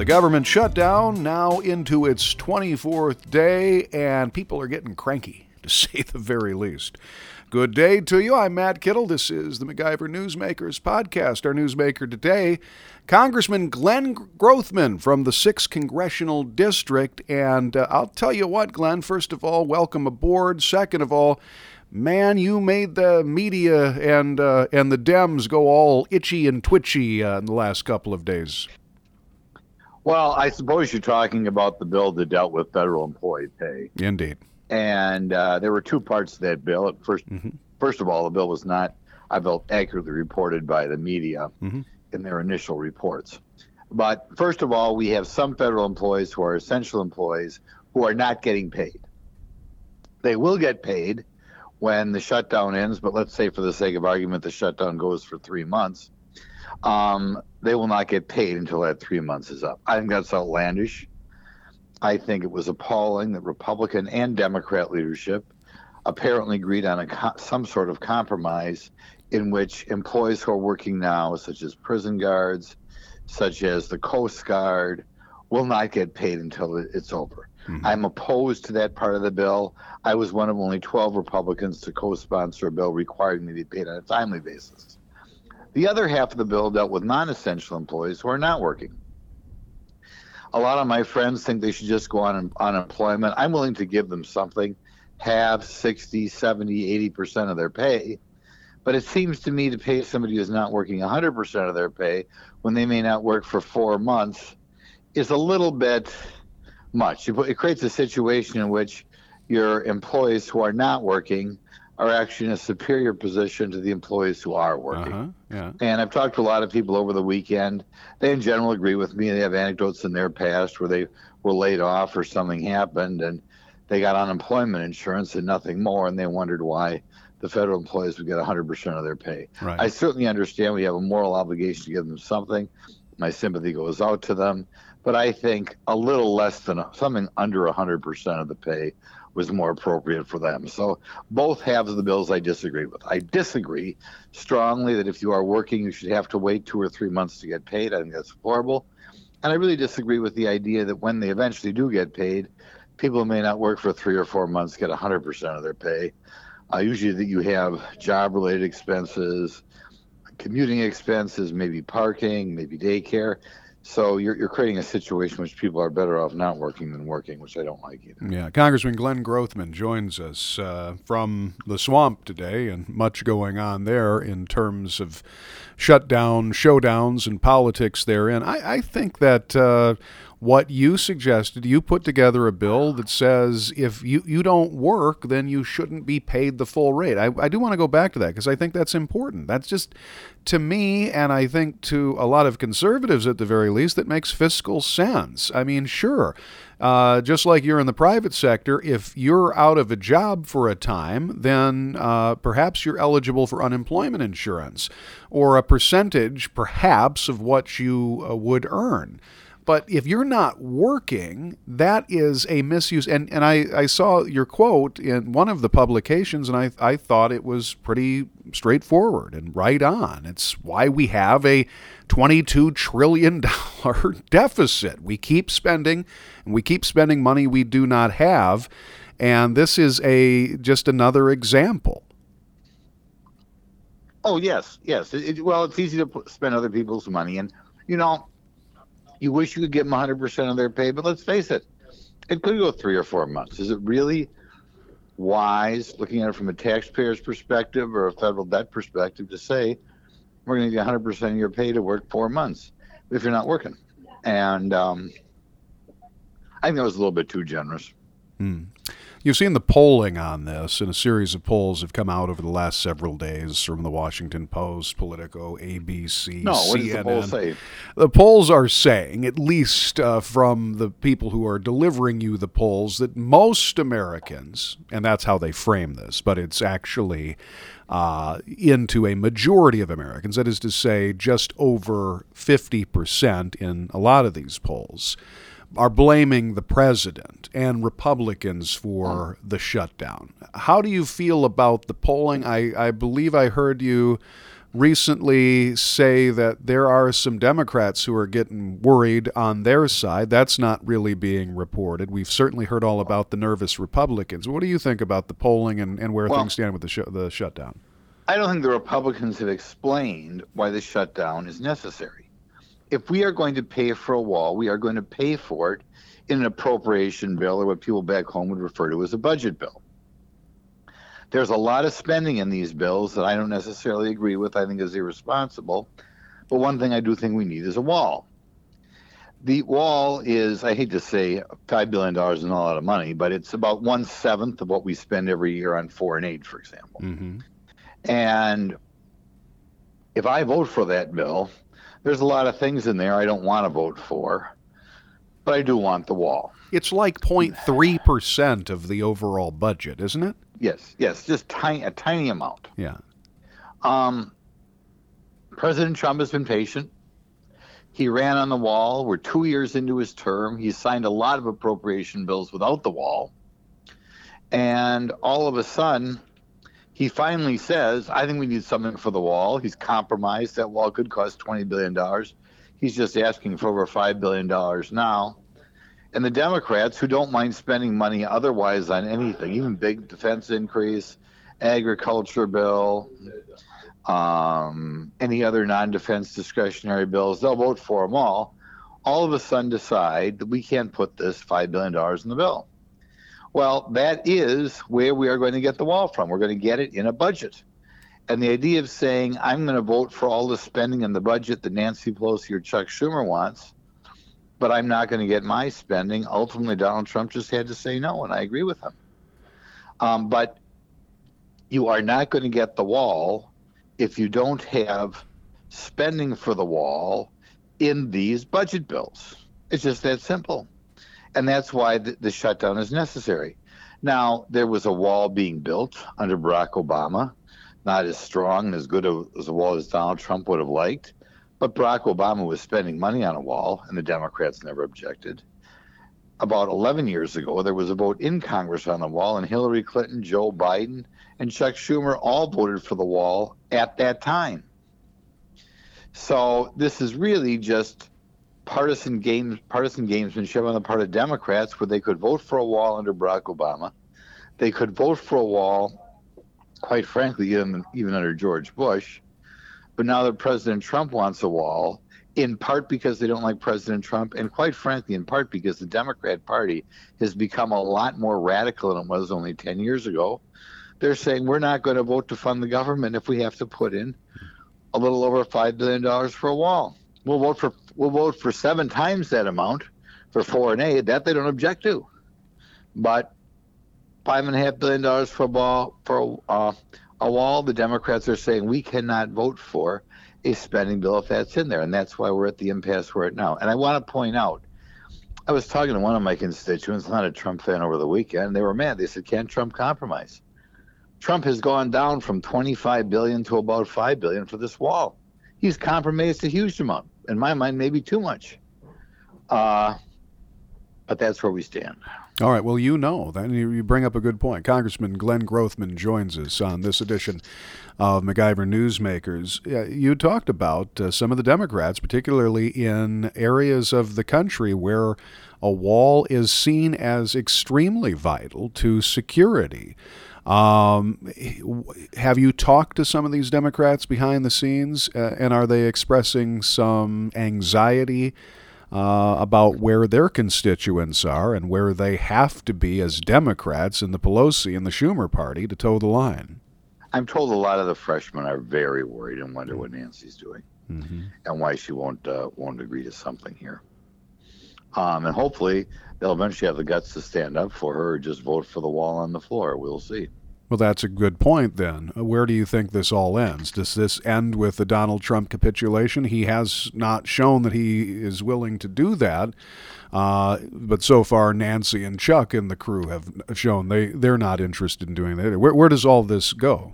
The government shutdown now into its 24th day, and people are getting cranky, to say the very least. Good day to you. I'm Matt Kittle. This is the MacIver Newsmakers podcast. Our newsmaker today, Congressman Glenn Grothman from the 6th Congressional District. And uh, I'll tell you what, Glenn, first of all, welcome aboard. Second of all, man, you made the media and uh, and the Dems go all itchy and twitchy uh, in the last couple of days. Well, I suppose you're talking about the bill that dealt with federal employee pay. Indeed and uh, there were two parts to that bill. 1st mm-hmm. first of all, the bill was not, I felt, accurately reported by the media mm-hmm. in their initial reports. But first of all, we have some federal employees who are essential employees who are not getting paid. They will get paid when the shutdown ends, but let's say for the sake of argument, the shutdown goes for three months. Um, they will not get paid until that three months is up. I think that's outlandish. I think it was appalling that Republican and Democrat leadership apparently agreed on a, some sort of compromise in which employees who are working now, such as prison guards, such as the Coast Guard, will not get paid until it's over. Mm-hmm. I'm opposed to that part of the bill. I was one of only 12 Republicans to co sponsor a bill requiring me to be paid on a timely basis. The other half of the bill dealt with non essential employees who are not working a lot of my friends think they should just go on unemployment. I'm willing to give them something, have 60, 70, 80% of their pay. But it seems to me to pay somebody who's not working 100% of their pay when they may not work for four months is a little bit much. It creates a situation in which your employees who are not working are actually in a superior position to the employees who are working. Uh-huh, yeah. And I've talked to a lot of people over the weekend. They, in general, agree with me. They have anecdotes in their past where they were laid off or something happened and they got unemployment insurance and nothing more, and they wondered why the federal employees would get 100% of their pay. Right. I certainly understand we have a moral obligation to give them something. My sympathy goes out to them, but I think a little less than something under 100% of the pay was more appropriate for them. So both halves of the bills I disagree with. I disagree strongly that if you are working, you should have to wait two or three months to get paid. I think that's horrible. And I really disagree with the idea that when they eventually do get paid, people may not work for three or four months get 100% of their pay. Uh, usually that you have job related expenses, commuting expenses, maybe parking, maybe daycare. So you're, you're creating a situation which people are better off not working than working, which I don't like either. Yeah, Congressman Glenn Grothman joins us uh, from the swamp today, and much going on there in terms of shutdown, showdowns, and politics therein. I, I think that uh, what you suggested. You put together a bill that says if you, you don't work, then you shouldn't be paid the full rate. I, I do want to go back to that because I think that's important. That's just, to me, and I think to a lot of conservatives at the very least, that makes fiscal sense. I mean, sure. Uh, just like you're in the private sector, if you're out of a job for a time, then uh, perhaps you're eligible for unemployment insurance or a percentage, perhaps, of what you uh, would earn. But if you're not working, that is a misuse. And, and I, I saw your quote in one of the publications, and I, I thought it was pretty straightforward and right on. It's why we have a $22 trillion deficit. We keep spending, and we keep spending money we do not have. And this is a just another example. Oh yes, yes. It, well, it's easy to spend other people's money, and you know, you wish you could give them 100% of their pay, but let's face it, it could go three or four months. Is it really wise, looking at it from a taxpayer's perspective or a federal debt perspective, to say we're going to give 100% of your pay to work four months if you're not working? And um, I think that was a little bit too generous. Hmm. You've seen the polling on this, and a series of polls have come out over the last several days from the Washington Post, Politico, ABC, no, what CNN. The, poll say? the polls are saying, at least uh, from the people who are delivering you the polls, that most Americans, and that's how they frame this, but it's actually uh, into a majority of Americans, that is to say, just over 50% in a lot of these polls are blaming the president and Republicans for oh. the shutdown. How do you feel about the polling? I, I believe I heard you recently say that there are some Democrats who are getting worried on their side. That's not really being reported. We've certainly heard all about the nervous Republicans. What do you think about the polling and, and where well, things stand with the, sh- the shutdown? I don't think the Republicans have explained why the shutdown is necessary. If we are going to pay for a wall, we are going to pay for it in an appropriation bill or what people back home would refer to as a budget bill. There's a lot of spending in these bills that I don't necessarily agree with. I think is irresponsible. But one thing I do think we need is a wall. The wall is, I hate to say, $5 billion is not a lot of money, but it's about one seventh of what we spend every year on foreign aid, for example. Mm-hmm. And if I vote for that bill, there's a lot of things in there I don't want to vote for, but I do want the wall. It's like 0.3% of the overall budget, isn't it? Yes, yes, just tiny, a tiny amount. Yeah. Um, President Trump has been patient. He ran on the wall. We're two years into his term. He signed a lot of appropriation bills without the wall. And all of a sudden, he finally says, I think we need something for the wall. He's compromised. That wall could cost $20 billion. He's just asking for over $5 billion now and the Democrats who don't mind spending money otherwise on anything, even big defense increase, agriculture bill, um, any other non-defense discretionary bills, they'll vote for them all. All of a sudden, decide that we can't put this five billion dollars in the bill. Well, that is where we are going to get the wall from. We're going to get it in a budget. And the idea of saying, I'm going to vote for all the spending in the budget that Nancy Pelosi or Chuck Schumer wants, but I'm not going to get my spending. Ultimately, Donald Trump just had to say no, and I agree with him. Um, but you are not going to get the wall if you don't have spending for the wall in these budget bills. It's just that simple. And that's why the, the shutdown is necessary. Now, there was a wall being built under Barack Obama, not as strong and as good as a wall as Donald Trump would have liked. But Barack Obama was spending money on a wall, and the Democrats never objected. About 11 years ago, there was a vote in Congress on the wall, and Hillary Clinton, Joe Biden, and Chuck Schumer all voted for the wall at that time. So this is really just partisan games, partisan gamesmanship on the part of Democrats, where they could vote for a wall under Barack Obama, they could vote for a wall, quite frankly, even, even under George Bush, but now that President Trump wants a wall, in part because they don't like President Trump, and quite frankly, in part because the Democrat Party has become a lot more radical than it was only 10 years ago. They're saying we're not going to vote to fund the government if we have to put in a little over $5 billion for a wall. We'll vote for we'll vote for seven times that amount for foreign aid. That they don't object to, but five and a half billion dollars for a ball for uh, a wall the Democrats are saying we cannot vote for a spending bill if that's in there. And that's why we're at the impasse we're at now. And I want to point out, I was talking to one of my constituents, not a Trump fan, over the weekend, and they were mad. They said, Can't Trump compromise? Trump has gone down from 25 billion to about 5 billion for this wall. He's compromised a huge amount. In my mind, maybe too much. Uh, but that's where we stand. All right. Well, you know, then you bring up a good point. Congressman Glenn Grothman joins us on this edition of MacIver Newsmakers. You talked about uh, some of the Democrats, particularly in areas of the country where a wall is seen as extremely vital to security. Um, have you talked to some of these Democrats behind the scenes, uh, and are they expressing some anxiety? uh, about where their constituents are and where they have to be as Democrats in the Pelosi and the Schumer party to toe the line. I'm told a lot of the freshmen are very worried and wonder what Nancy's doing mm-hmm. and why she won't uh, won't agree to something here. Um, and hopefully they'll eventually have the guts to stand up for her or just vote for the wall on the floor. We'll see. Well, that's a good point then. Where do you think this all ends? Does this end with the Donald Trump capitulation? He has not shown that he is willing to do that. Uh, but so far, Nancy and Chuck and the crew have shown they, they're not interested in doing that. Where, where does all this go?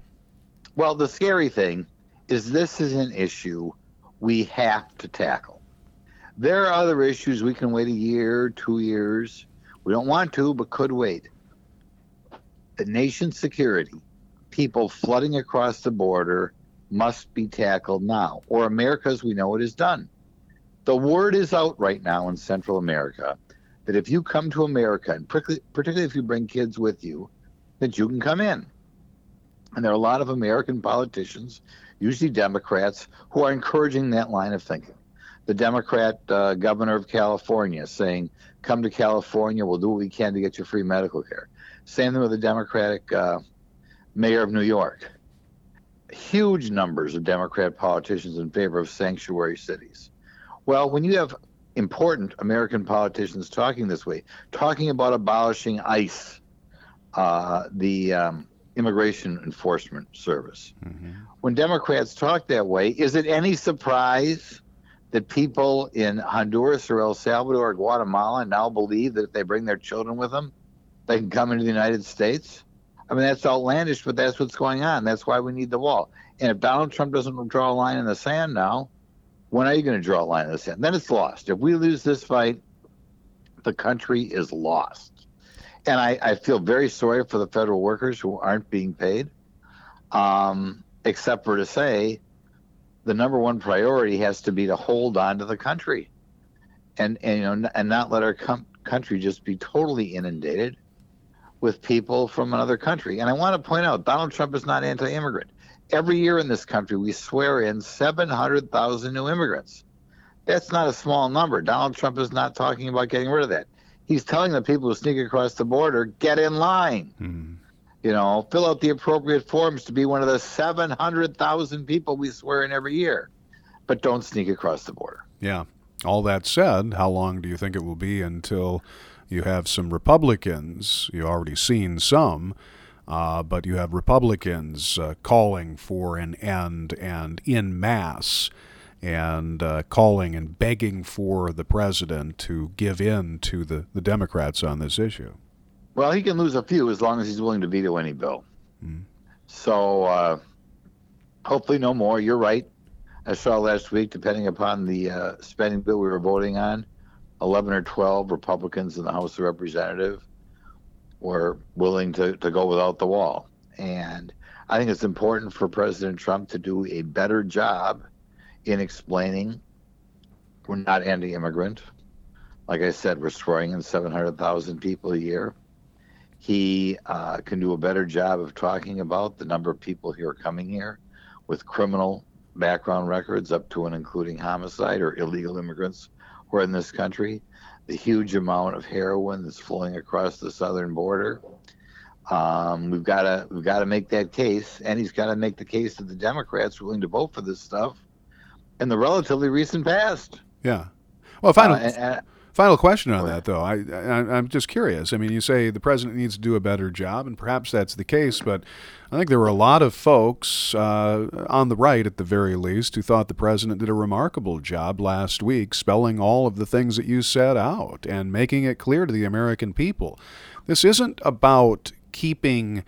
Well, the scary thing is this is an issue we have to tackle. There are other issues we can wait a year, two years. We don't want to, but could wait the nation's security, people flooding across the border, must be tackled now, or America as we know it is done. The word is out right now in Central America that if you come to America, and particularly if you bring kids with you, that you can come in. And there are a lot of American politicians, usually Democrats, who are encouraging that line of thinking. The Democrat uh, governor of California saying, Come to California, we'll do what we can to get you free medical care. Same thing with the Democratic uh, mayor of New York. Huge numbers of Democrat politicians in favor of sanctuary cities. Well, when you have important American politicians talking this way, talking about abolishing ICE, uh, the um, Immigration Enforcement Service. Mm-hmm. When Democrats talk that way, is it any surprise that people in Honduras or El Salvador or Guatemala now believe that if they bring their children with them, they can come into the United States? I mean, that's outlandish, but that's what's going on. That's why we need the wall. And if Donald Trump doesn't draw a line in the sand now, when are you going to draw a line in the sand? Then it's lost. If we lose this fight, the country is lost. And I, I feel very sorry for the federal workers who aren't being paid, um, except for to say the number one priority has to be to hold on to the country and, and you know and not let our com- country just be totally inundated with people from another country. And I want to point out Donald Trump is not anti-immigrant every year in this country, we swear in 700,000 new immigrants. That's not a small number. Donald Trump is not talking about getting rid of that. He's telling the people who sneak across the border, get in line. Hmm. You know, fill out the appropriate forms to be one of the 700,000 people we swear in every year, but don't sneak across the border. Yeah. All that said, how long do you think it will be until you have some Republicans, you've already seen some, uh, but you have Republicans uh, calling for an end and in mass and uh, calling and begging for the president to give in to the, the Democrats on this issue. Well, he can lose a few as long as he's willing to veto any bill. Mm. So uh, hopefully, no more. You're right. I saw last week, depending upon the uh, spending bill we were voting on, 11 or 12 Republicans in the House of Representatives were willing to, to go without the wall. And I think it's important for President Trump to do a better job in explaining we're not anti immigrant. Like I said, we're swearing in 700,000 people a year. He uh, can do a better job of talking about the number of people who are coming here with criminal background records up to and including homicide or illegal immigrants who are in this country the huge amount of heroin that's flowing across the southern border. Um, we've got to we've got to make that case, and he's got to make the case that the Democrats willing to vote for this stuff in the relatively recent past. Yeah. Well, final uh, and, and, final question on that though. I, I I'm just curious. I mean, you say the president needs to do a better job, and perhaps that's the case, but I think there were a lot of folks uh, on the right, at the very least, who thought the president did a remarkable job last week spelling all of the things that you set out and making it clear to the American people. This isn't about keeping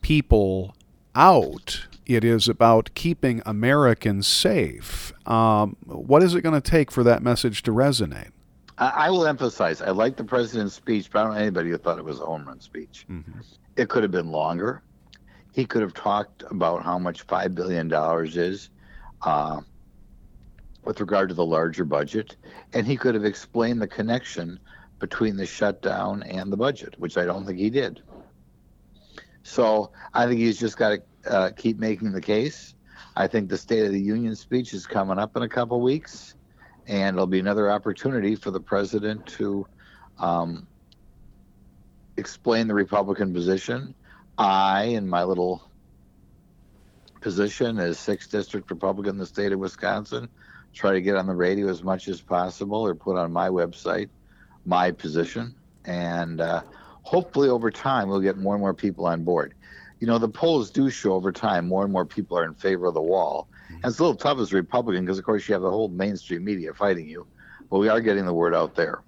people out. It is about keeping Americans safe. Um, what is it going to take for that message to resonate? I, will emphasize, I like the president's speech, but I don't know anybody who thought it was a home run speech. Mm-hmm. It could have been longer he could have talked about how much $5 billion is uh, with regard to the larger budget, and he could have explained the connection between the shutdown and the budget, which I don't think he did. So I think he's just got to uh, keep making the case. I think the State of the Union speech is coming up in a couple weeks, and it'll be another opportunity for the president to um, explain the Republican position I, in my little position as sixth district Republican in the state of Wisconsin, try to get on the radio as much as possible or put on my website my position. And uh, hopefully over time, we'll get more and more people on board. You know, the polls do show over time more and more people are in favor of the wall. And it's a little tough as a Republican because, of course, you have the whole mainstream media fighting you. But we are getting the word out there.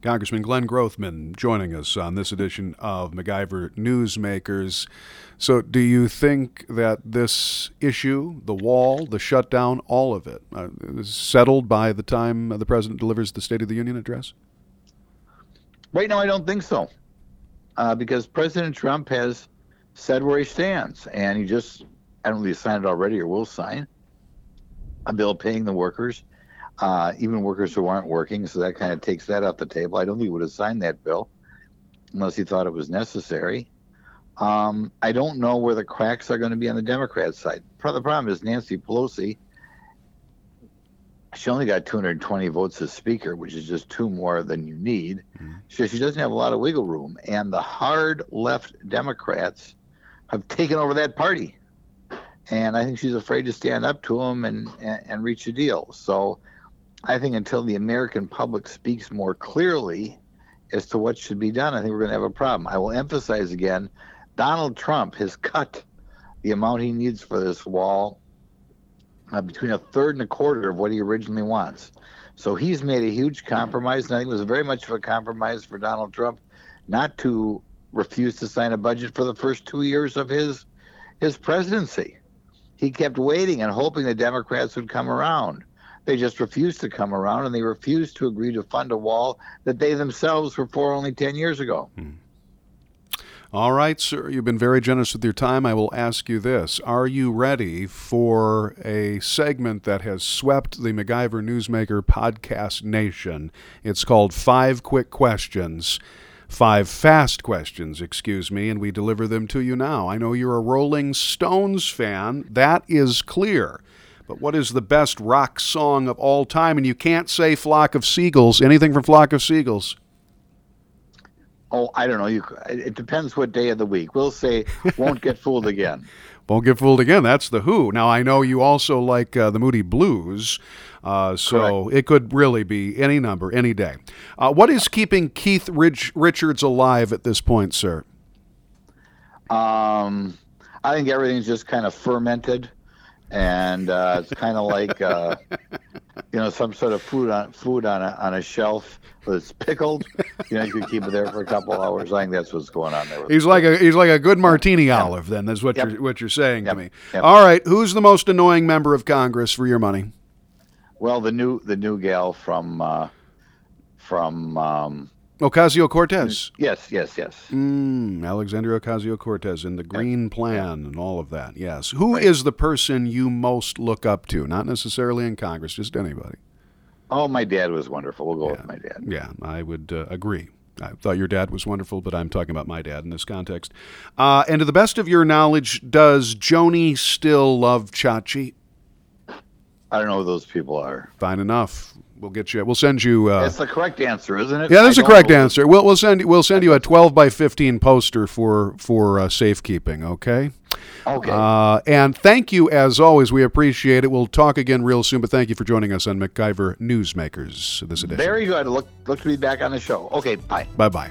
Congressman Glenn Grothman joining us on this edition of MacIver Newsmakers. So, do you think that this issue, the wall, the shutdown, all of it, uh, is settled by the time the president delivers the State of the Union address? Right now, I don't think so, uh, because President Trump has said where he stands, and he just I don't know if he signed it already or will sign a bill paying the workers, uh, even workers who aren't working. So that kind of takes that off the table. I don't think he would have signed that bill unless he thought it was necessary. Um, I don't know where the cracks are going to be on the Democrat side. The problem is Nancy Pelosi. She only got 220 votes as Speaker, which is just two more than you need. Mm-hmm. So she doesn't have a lot of wiggle room. And the hard left Democrats have taken over that party. And I think she's afraid to stand up to him and, and, and reach a deal. So I think until the American public speaks more clearly as to what should be done, I think we're going to have a problem. I will emphasize again Donald Trump has cut the amount he needs for this wall uh, between a third and a quarter of what he originally wants. So he's made a huge compromise, and I think it was very much of a compromise for Donald Trump not to refuse to sign a budget for the first two years of his his presidency. He kept waiting and hoping the Democrats would come around. They just refused to come around, and they refused to agree to fund a wall that they themselves were for only 10 years ago. Hmm. All right, sir. You've been very generous with your time. I will ask you this Are you ready for a segment that has swept the MacIver Newsmaker podcast nation? It's called Five Quick Questions. Five fast questions, excuse me, and we deliver them to you now. I know you're a Rolling Stones fan. That is clear. But what is the best rock song of all time? And you can't say Flock of Seagulls, anything from Flock of Seagulls. Oh, I don't know. You, it depends what day of the week. We'll say "Won't Get Fooled Again." Won't get fooled again. That's the Who. Now I know you also like uh, the Moody Blues, uh, so Correct. it could really be any number, any day. Uh, what is keeping Keith Rich- Richards alive at this point, sir? Um, I think everything's just kind of fermented, and uh, it's kind of like uh, you know some sort of food on food on a, on a shelf that's pickled. You know, you could keep it there for a couple hours. I think that's what's going on there. He's like a he's like a good martini yeah. olive. Then that's what yep. you're what you're saying yep. to me. Yep. All right, who's the most annoying member of Congress for your money? Well, the new the new gal from uh, from um, Ocasio Cortez. Yes, yes, yes. Mm, Alexandria Ocasio Cortez and the Green Plan yeah. and all of that. Yes. Who right. is the person you most look up to? Not necessarily in Congress, just anybody. Oh, my dad was wonderful. We'll go yeah. with my dad. Yeah, I would uh, agree. I thought your dad was wonderful, but I'm talking about my dad in this context. Uh, and to the best of your knowledge, does Joni still love Chachi? I don't know who those people are. Fine enough. We'll get you. We'll send you. Uh, that's the correct answer, isn't it? Yeah, that's the correct answer. We'll we'll send we'll send you a 12 by 15 poster for for uh, safekeeping. Okay. Okay. Uh, and thank you as always. We appreciate it. We'll talk again real soon. But thank you for joining us on MacIver Newsmakers this edition. Very good. Look look to be back on the show. Okay. Bye. Bye bye.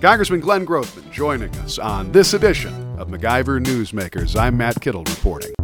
Congressman Glenn Grothman joining us on this edition of MacIver Newsmakers. I'm Matt Kittle reporting.